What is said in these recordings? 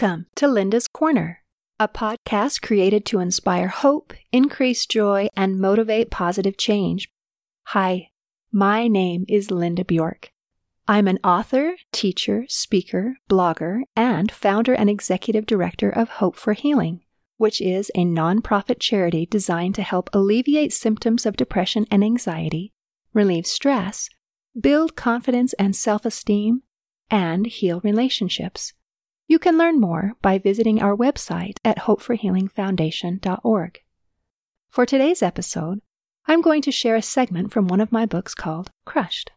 Welcome to Linda's Corner, a podcast created to inspire hope, increase joy, and motivate positive change. Hi, my name is Linda Bjork. I'm an author, teacher, speaker, blogger, and founder and executive director of Hope for Healing, which is a nonprofit charity designed to help alleviate symptoms of depression and anxiety, relieve stress, build confidence and self esteem, and heal relationships. You can learn more by visiting our website at hopeforhealingfoundation.org. For today's episode, I'm going to share a segment from one of my books called Crushed.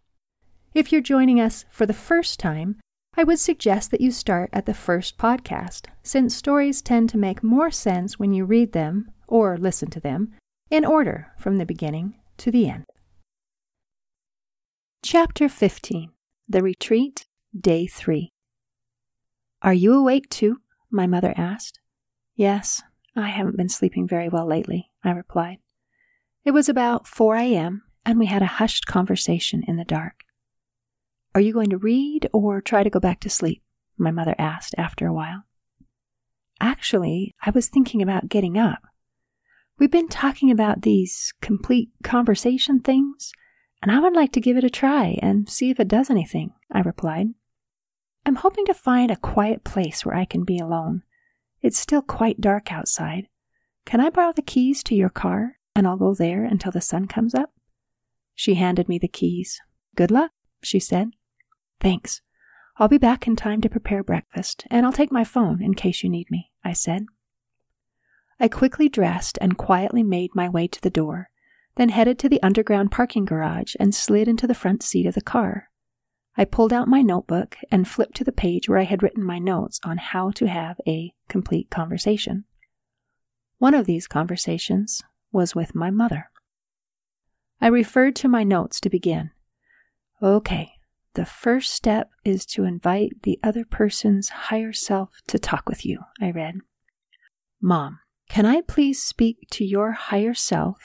If you're joining us for the first time, I would suggest that you start at the first podcast, since stories tend to make more sense when you read them or listen to them in order from the beginning to the end. Chapter 15 The Retreat, Day 3 are you awake too? my mother asked. Yes, I haven't been sleeping very well lately, I replied. It was about 4 a.m., and we had a hushed conversation in the dark. Are you going to read or try to go back to sleep? my mother asked after a while. Actually, I was thinking about getting up. We've been talking about these complete conversation things, and I would like to give it a try and see if it does anything, I replied. I'm hoping to find a quiet place where I can be alone. It's still quite dark outside. Can I borrow the keys to your car and I'll go there until the sun comes up? She handed me the keys. Good luck, she said. Thanks. I'll be back in time to prepare breakfast, and I'll take my phone in case you need me, I said. I quickly dressed and quietly made my way to the door, then headed to the underground parking garage and slid into the front seat of the car. I pulled out my notebook and flipped to the page where I had written my notes on how to have a complete conversation. One of these conversations was with my mother. I referred to my notes to begin. Okay, the first step is to invite the other person's higher self to talk with you, I read. Mom, can I please speak to your higher self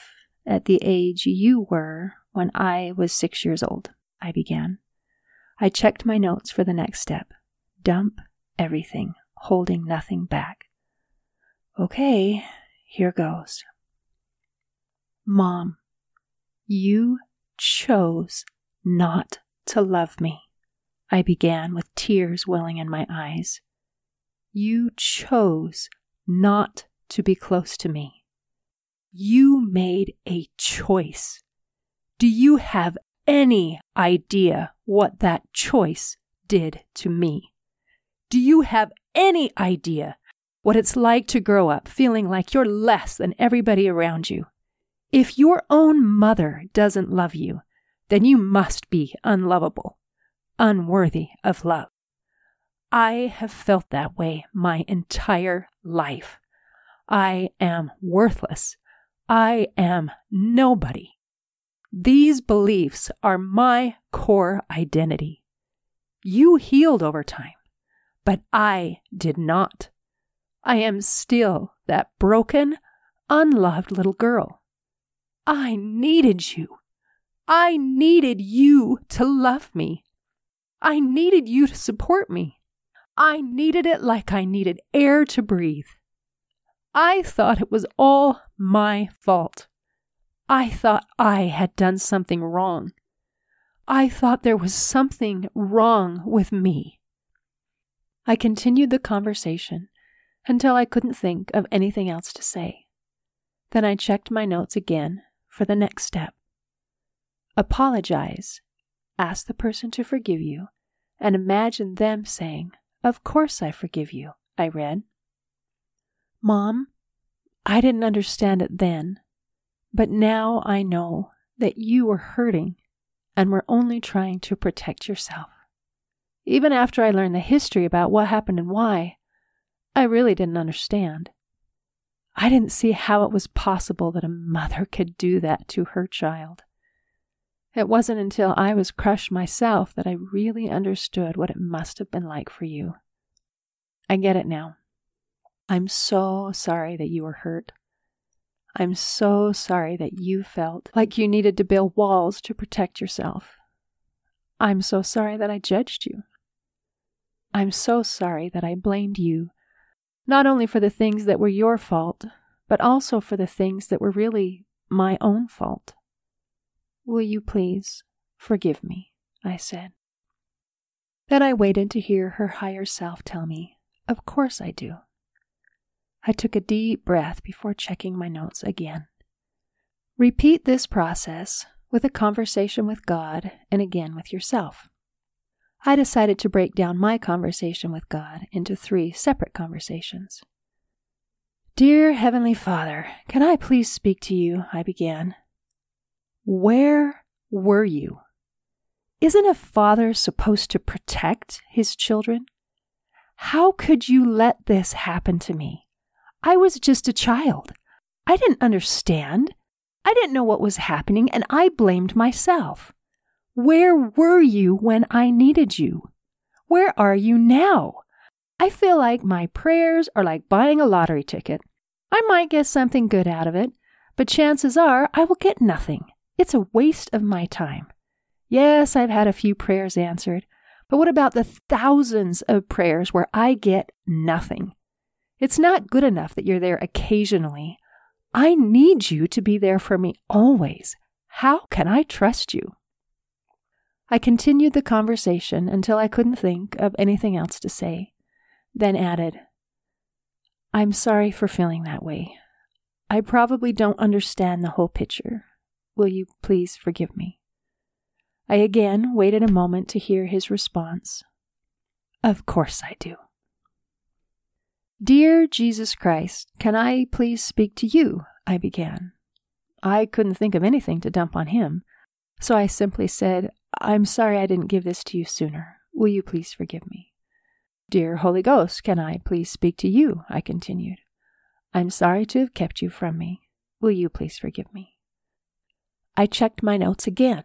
at the age you were when I was six years old? I began. I checked my notes for the next step. Dump everything, holding nothing back. Okay, here goes. Mom, you chose not to love me. I began with tears welling in my eyes. You chose not to be close to me. You made a choice. Do you have any idea what that choice did to me? Do you have any idea what it's like to grow up feeling like you're less than everybody around you? If your own mother doesn't love you, then you must be unlovable, unworthy of love. I have felt that way my entire life. I am worthless. I am nobody. These beliefs are my core identity. You healed over time, but I did not. I am still that broken, unloved little girl. I needed you. I needed you to love me. I needed you to support me. I needed it like I needed air to breathe. I thought it was all my fault. I thought I had done something wrong. I thought there was something wrong with me. I continued the conversation until I couldn't think of anything else to say. Then I checked my notes again for the next step. Apologize, ask the person to forgive you, and imagine them saying, Of course I forgive you, I read. Mom, I didn't understand it then, but now I know that you were hurting and were only trying to protect yourself. Even after I learned the history about what happened and why, I really didn't understand. I didn't see how it was possible that a mother could do that to her child. It wasn't until I was crushed myself that I really understood what it must have been like for you. I get it now. I'm so sorry that you were hurt. I'm so sorry that you felt like you needed to build walls to protect yourself. I'm so sorry that I judged you. I'm so sorry that I blamed you not only for the things that were your fault, but also for the things that were really my own fault. Will you please forgive me? I said. Then I waited to hear her higher self tell me, Of course I do. I took a deep breath before checking my notes again. Repeat this process with a conversation with God and again with yourself. I decided to break down my conversation with God into three separate conversations. Dear Heavenly Father, can I please speak to you? I began. Where were you? Isn't a father supposed to protect his children? How could you let this happen to me? I was just a child. I didn't understand. I didn't know what was happening, and I blamed myself. Where were you when I needed you? Where are you now? I feel like my prayers are like buying a lottery ticket. I might get something good out of it, but chances are I will get nothing. It's a waste of my time. Yes, I've had a few prayers answered, but what about the thousands of prayers where I get nothing? It's not good enough that you're there occasionally. I need you to be there for me always. How can I trust you? I continued the conversation until I couldn't think of anything else to say, then added, I'm sorry for feeling that way. I probably don't understand the whole picture. Will you please forgive me? I again waited a moment to hear his response. Of course I do. Dear Jesus Christ, can I please speak to you? I began. I couldn't think of anything to dump on him, so I simply said, I'm sorry I didn't give this to you sooner. Will you please forgive me? Dear Holy Ghost, can I please speak to you? I continued. I'm sorry to have kept you from me. Will you please forgive me? I checked my notes again.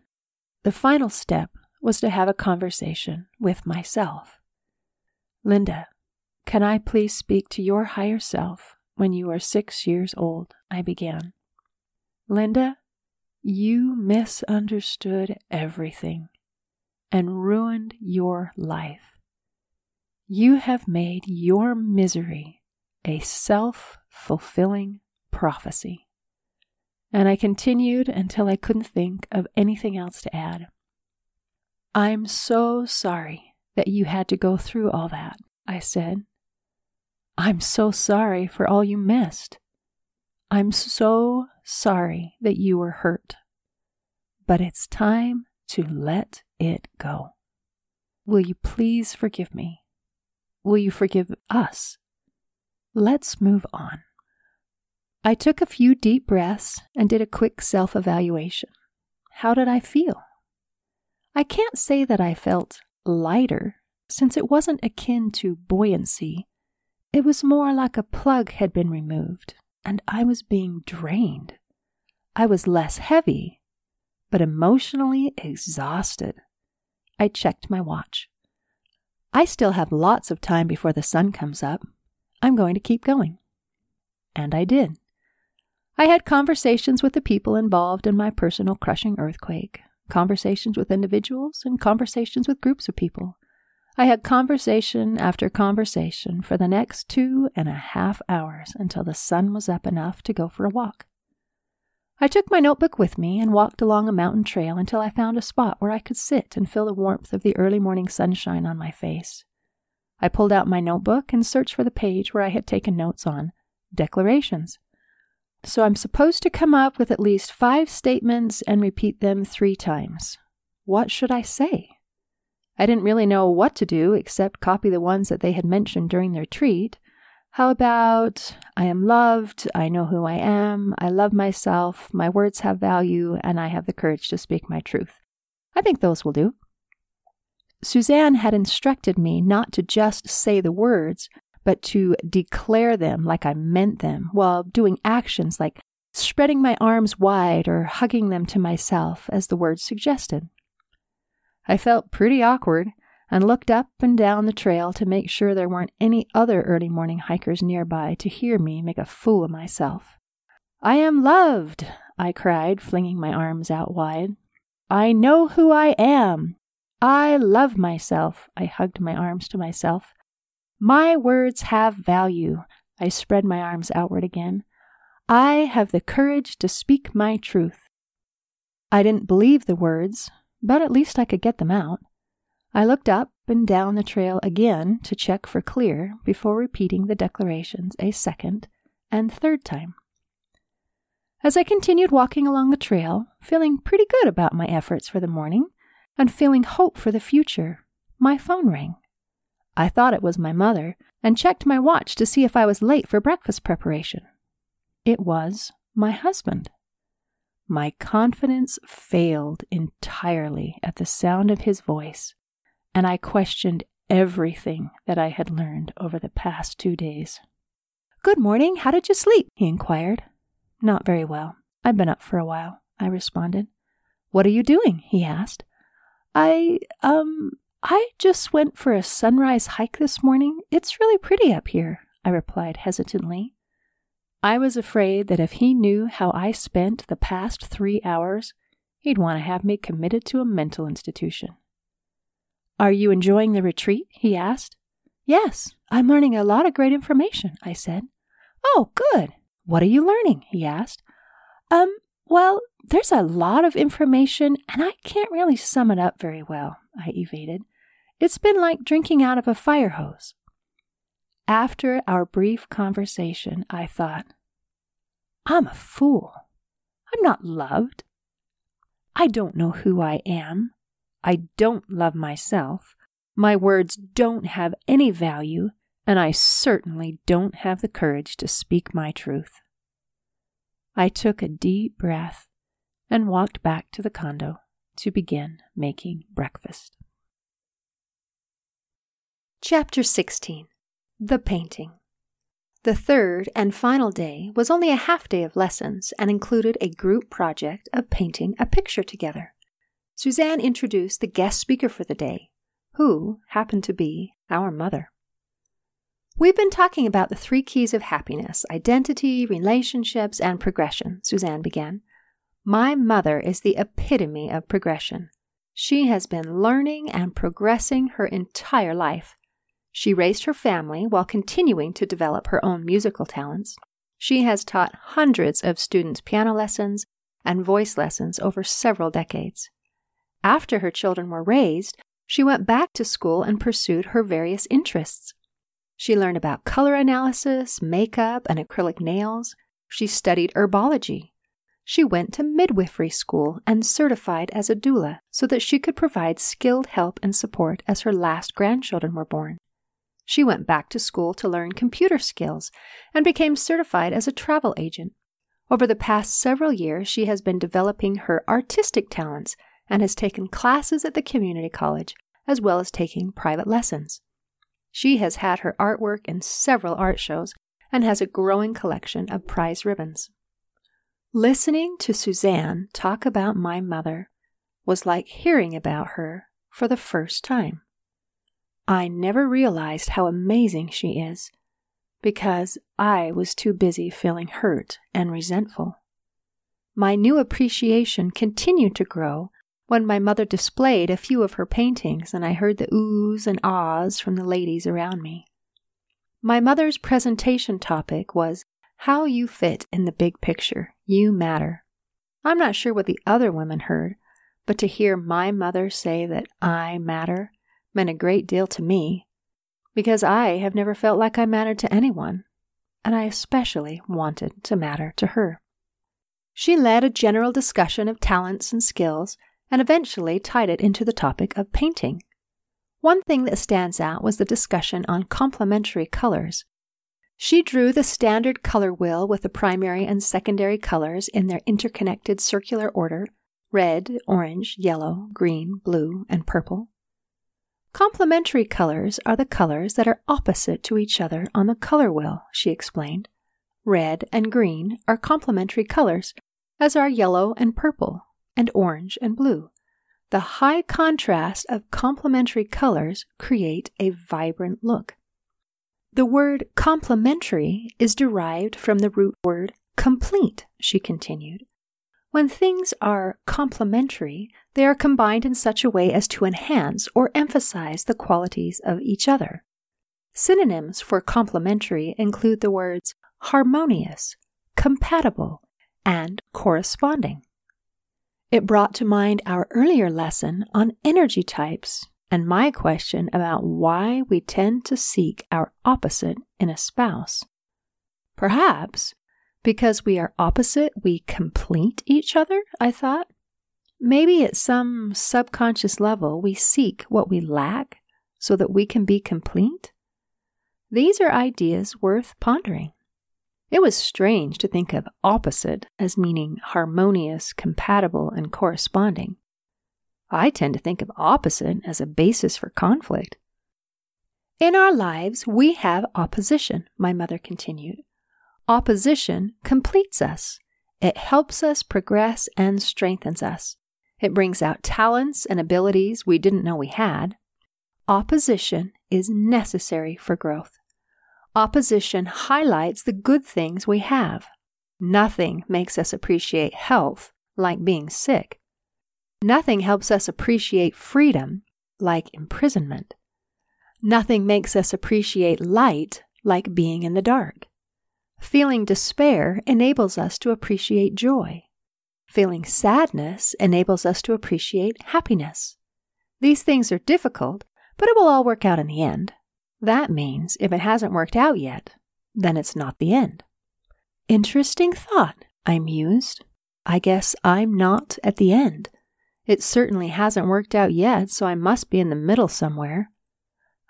The final step was to have a conversation with myself. Linda, can I please speak to your higher self when you are six years old? I began. Linda, you misunderstood everything and ruined your life. You have made your misery a self fulfilling prophecy. And I continued until I couldn't think of anything else to add. I'm so sorry that you had to go through all that, I said, I'm so sorry for all you missed. I'm so sorry that you were hurt. But it's time to let it go. Will you please forgive me? Will you forgive us? Let's move on. I took a few deep breaths and did a quick self evaluation. How did I feel? I can't say that I felt lighter, since it wasn't akin to buoyancy it was more like a plug had been removed, and I was being drained. I was less heavy, but emotionally exhausted. I checked my watch. I still have lots of time before the sun comes up. I'm going to keep going. And I did. I had conversations with the people involved in my personal crushing earthquake, conversations with individuals, and conversations with groups of people. I had conversation after conversation for the next two and a half hours until the sun was up enough to go for a walk. I took my notebook with me and walked along a mountain trail until I found a spot where I could sit and feel the warmth of the early morning sunshine on my face. I pulled out my notebook and searched for the page where I had taken notes on declarations. So I'm supposed to come up with at least five statements and repeat them three times. What should I say? I didn't really know what to do except copy the ones that they had mentioned during their treat. How about, I am loved, I know who I am, I love myself, my words have value, and I have the courage to speak my truth. I think those will do. Suzanne had instructed me not to just say the words, but to declare them like I meant them while doing actions like spreading my arms wide or hugging them to myself as the words suggested. I felt pretty awkward and looked up and down the trail to make sure there weren't any other early morning hikers nearby to hear me make a fool of myself. I am loved, I cried, flinging my arms out wide. I know who I am. I love myself. I hugged my arms to myself. My words have value. I spread my arms outward again. I have the courage to speak my truth. I didn't believe the words, but at least I could get them out. I looked up and down the trail again to check for clear before repeating the declarations a second and third time. As I continued walking along the trail, feeling pretty good about my efforts for the morning and feeling hope for the future, my phone rang. I thought it was my mother and checked my watch to see if I was late for breakfast preparation. It was my husband. My confidence failed entirely at the sound of his voice, and I questioned everything that I had learned over the past two days. Good morning. How did you sleep? he inquired. Not very well. I've been up for a while, I responded. What are you doing? he asked. I, um, I just went for a sunrise hike this morning. It's really pretty up here, I replied hesitantly. I was afraid that if he knew how I spent the past three hours, he'd want to have me committed to a mental institution. Are you enjoying the retreat? he asked. Yes, I'm learning a lot of great information, I said. Oh, good. What are you learning? he asked. Um, well, there's a lot of information, and I can't really sum it up very well, I evaded. It's been like drinking out of a fire hose. After our brief conversation, I thought, I'm a fool. I'm not loved. I don't know who I am. I don't love myself. My words don't have any value, and I certainly don't have the courage to speak my truth. I took a deep breath and walked back to the condo to begin making breakfast. Chapter 16 The Painting The third and final day was only a half day of lessons and included a group project of painting a picture together. Suzanne introduced the guest speaker for the day, who happened to be our mother. We've been talking about the three keys of happiness identity, relationships, and progression, Suzanne began. My mother is the epitome of progression. She has been learning and progressing her entire life. She raised her family while continuing to develop her own musical talents. She has taught hundreds of students piano lessons and voice lessons over several decades. After her children were raised, she went back to school and pursued her various interests. She learned about color analysis, makeup, and acrylic nails. She studied herbology. She went to midwifery school and certified as a doula so that she could provide skilled help and support as her last grandchildren were born. She went back to school to learn computer skills and became certified as a travel agent. Over the past several years, she has been developing her artistic talents and has taken classes at the community college as well as taking private lessons. She has had her artwork in several art shows and has a growing collection of prize ribbons. Listening to Suzanne talk about my mother was like hearing about her for the first time. I never realized how amazing she is because I was too busy feeling hurt and resentful. My new appreciation continued to grow when my mother displayed a few of her paintings and I heard the oohs and ahs from the ladies around me. My mother's presentation topic was How You Fit in the Big Picture. You Matter. I'm not sure what the other women heard, but to hear my mother say that I matter meant a great deal to me, because I have never felt like I mattered to anyone, and I especially wanted to matter to her. She led a general discussion of talents and skills and eventually tied it into the topic of painting. One thing that stands out was the discussion on complementary colors. She drew the standard color wheel with the primary and secondary colors in their interconnected circular order red, orange, yellow, green, blue, and purple. Complementary colors are the colors that are opposite to each other on the color wheel, she explained. Red and green are complementary colors, as are yellow and purple, and orange and blue. The high contrast of complementary colors create a vibrant look. The word complementary is derived from the root word complete, she continued. When things are complementary, they are combined in such a way as to enhance or emphasize the qualities of each other. Synonyms for complementary include the words harmonious, compatible, and corresponding. It brought to mind our earlier lesson on energy types and my question about why we tend to seek our opposite in a spouse. Perhaps because we are opposite, we complete each other, I thought. Maybe at some subconscious level, we seek what we lack so that we can be complete. These are ideas worth pondering. It was strange to think of opposite as meaning harmonious, compatible, and corresponding. I tend to think of opposite as a basis for conflict. In our lives, we have opposition, my mother continued. Opposition completes us. It helps us progress and strengthens us. It brings out talents and abilities we didn't know we had. Opposition is necessary for growth. Opposition highlights the good things we have. Nothing makes us appreciate health like being sick. Nothing helps us appreciate freedom like imprisonment. Nothing makes us appreciate light like being in the dark. Feeling despair enables us to appreciate joy. Feeling sadness enables us to appreciate happiness. These things are difficult, but it will all work out in the end. That means if it hasn't worked out yet, then it's not the end. Interesting thought, I mused. I guess I'm not at the end. It certainly hasn't worked out yet, so I must be in the middle somewhere.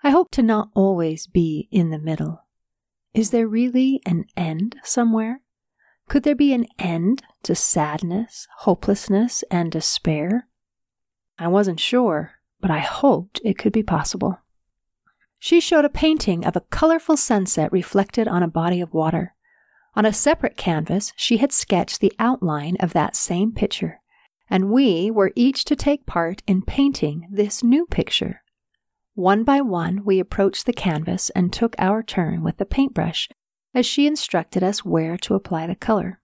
I hope to not always be in the middle. Is there really an end somewhere? Could there be an end to sadness, hopelessness, and despair? I wasn't sure, but I hoped it could be possible. She showed a painting of a colorful sunset reflected on a body of water. On a separate canvas, she had sketched the outline of that same picture, and we were each to take part in painting this new picture. One by one, we approached the canvas and took our turn with the paintbrush as she instructed us where to apply the color.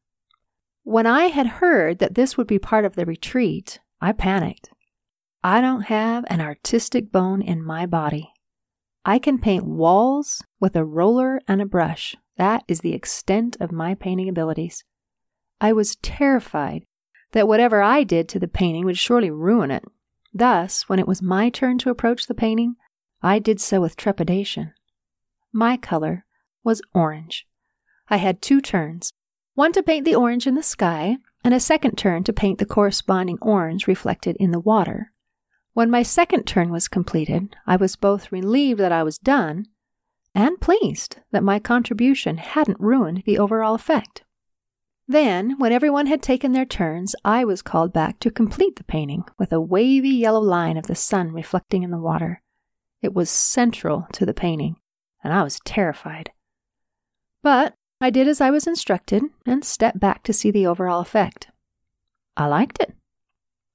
When I had heard that this would be part of the retreat, I panicked. I don't have an artistic bone in my body. I can paint walls with a roller and a brush. That is the extent of my painting abilities. I was terrified that whatever I did to the painting would surely ruin it. Thus, when it was my turn to approach the painting, I did so with trepidation. My color was orange. I had two turns one to paint the orange in the sky, and a second turn to paint the corresponding orange reflected in the water. When my second turn was completed, I was both relieved that I was done and pleased that my contribution hadn't ruined the overall effect. Then, when everyone had taken their turns, I was called back to complete the painting with a wavy yellow line of the sun reflecting in the water. It was central to the painting, and I was terrified. But I did as I was instructed and stepped back to see the overall effect. I liked it.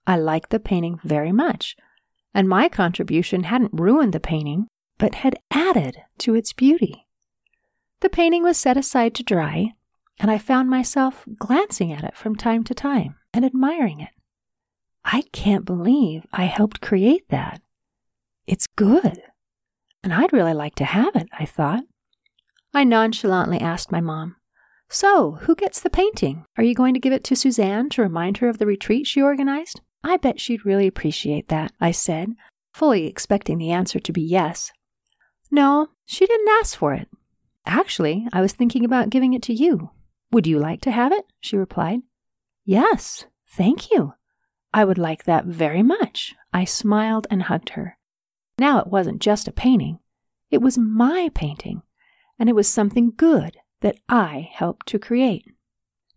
I liked the painting very much, and my contribution hadn't ruined the painting, but had added to its beauty. The painting was set aside to dry, and I found myself glancing at it from time to time and admiring it. I can't believe I helped create that. It's good, and I'd really like to have it, I thought. I nonchalantly asked my mom, So, who gets the painting? Are you going to give it to Suzanne to remind her of the retreat she organized? I bet she'd really appreciate that, I said, fully expecting the answer to be yes. No, she didn't ask for it. Actually, I was thinking about giving it to you. Would you like to have it? she replied. Yes, thank you. I would like that very much. I smiled and hugged her. Now it wasn't just a painting, it was my painting, and it was something good that I helped to create.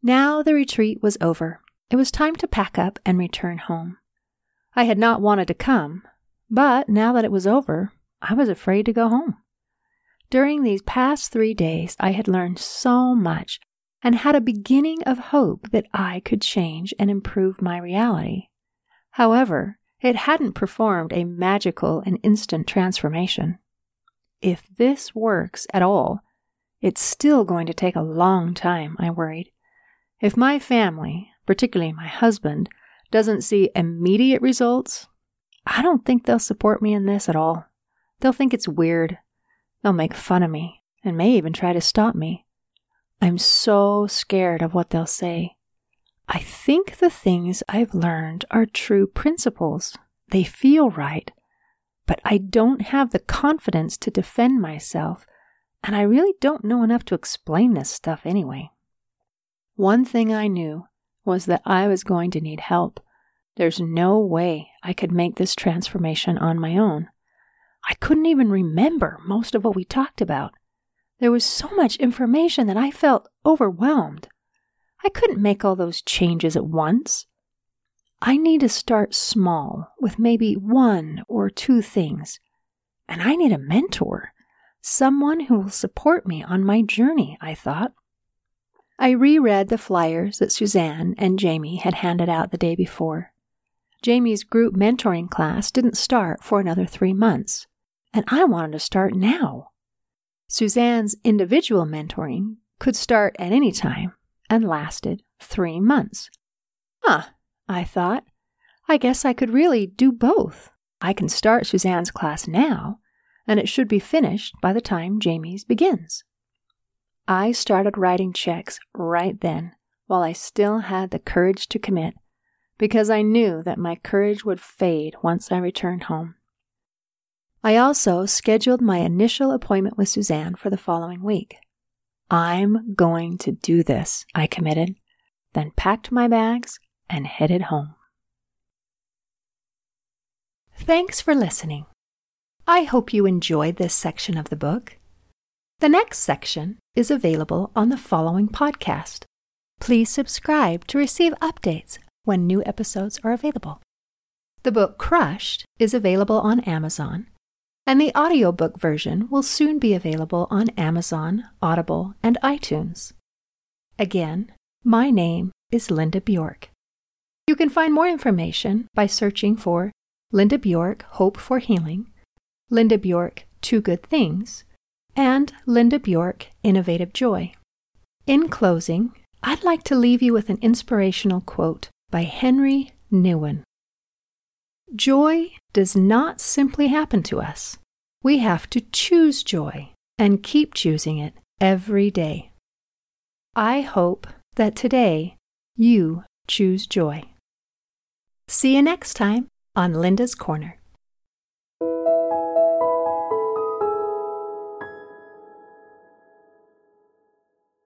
Now the retreat was over, it was time to pack up and return home. I had not wanted to come, but now that it was over, I was afraid to go home. During these past three days, I had learned so much and had a beginning of hope that I could change and improve my reality. However, it hadn't performed a magical and instant transformation. If this works at all, it's still going to take a long time, I worried. If my family, particularly my husband, doesn't see immediate results, I don't think they'll support me in this at all. They'll think it's weird. They'll make fun of me and may even try to stop me. I'm so scared of what they'll say. I think the things I've learned are true principles. They feel right. But I don't have the confidence to defend myself, and I really don't know enough to explain this stuff anyway. One thing I knew was that I was going to need help. There's no way I could make this transformation on my own. I couldn't even remember most of what we talked about. There was so much information that I felt overwhelmed. I couldn't make all those changes at once. I need to start small with maybe one or two things. And I need a mentor, someone who will support me on my journey, I thought. I reread the flyers that Suzanne and Jamie had handed out the day before. Jamie's group mentoring class didn't start for another three months, and I wanted to start now. Suzanne's individual mentoring could start at any time and lasted three months. Huh, I thought. I guess I could really do both. I can start Suzanne's class now, and it should be finished by the time Jamie's begins. I started writing checks right then, while I still had the courage to commit, because I knew that my courage would fade once I returned home. I also scheduled my initial appointment with Suzanne for the following week. I'm going to do this, I committed, then packed my bags and headed home. Thanks for listening. I hope you enjoyed this section of the book. The next section is available on the following podcast. Please subscribe to receive updates when new episodes are available. The book Crushed is available on Amazon and the audiobook version will soon be available on Amazon, Audible, and iTunes. Again, my name is Linda Bjork. You can find more information by searching for Linda Bjork Hope for Healing, Linda Bjork Two Good Things, and Linda Bjork Innovative Joy. In closing, I'd like to leave you with an inspirational quote by Henri Nouwen. Joy does not simply happen to us. We have to choose joy and keep choosing it every day. I hope that today you choose joy. See you next time on Linda's Corner.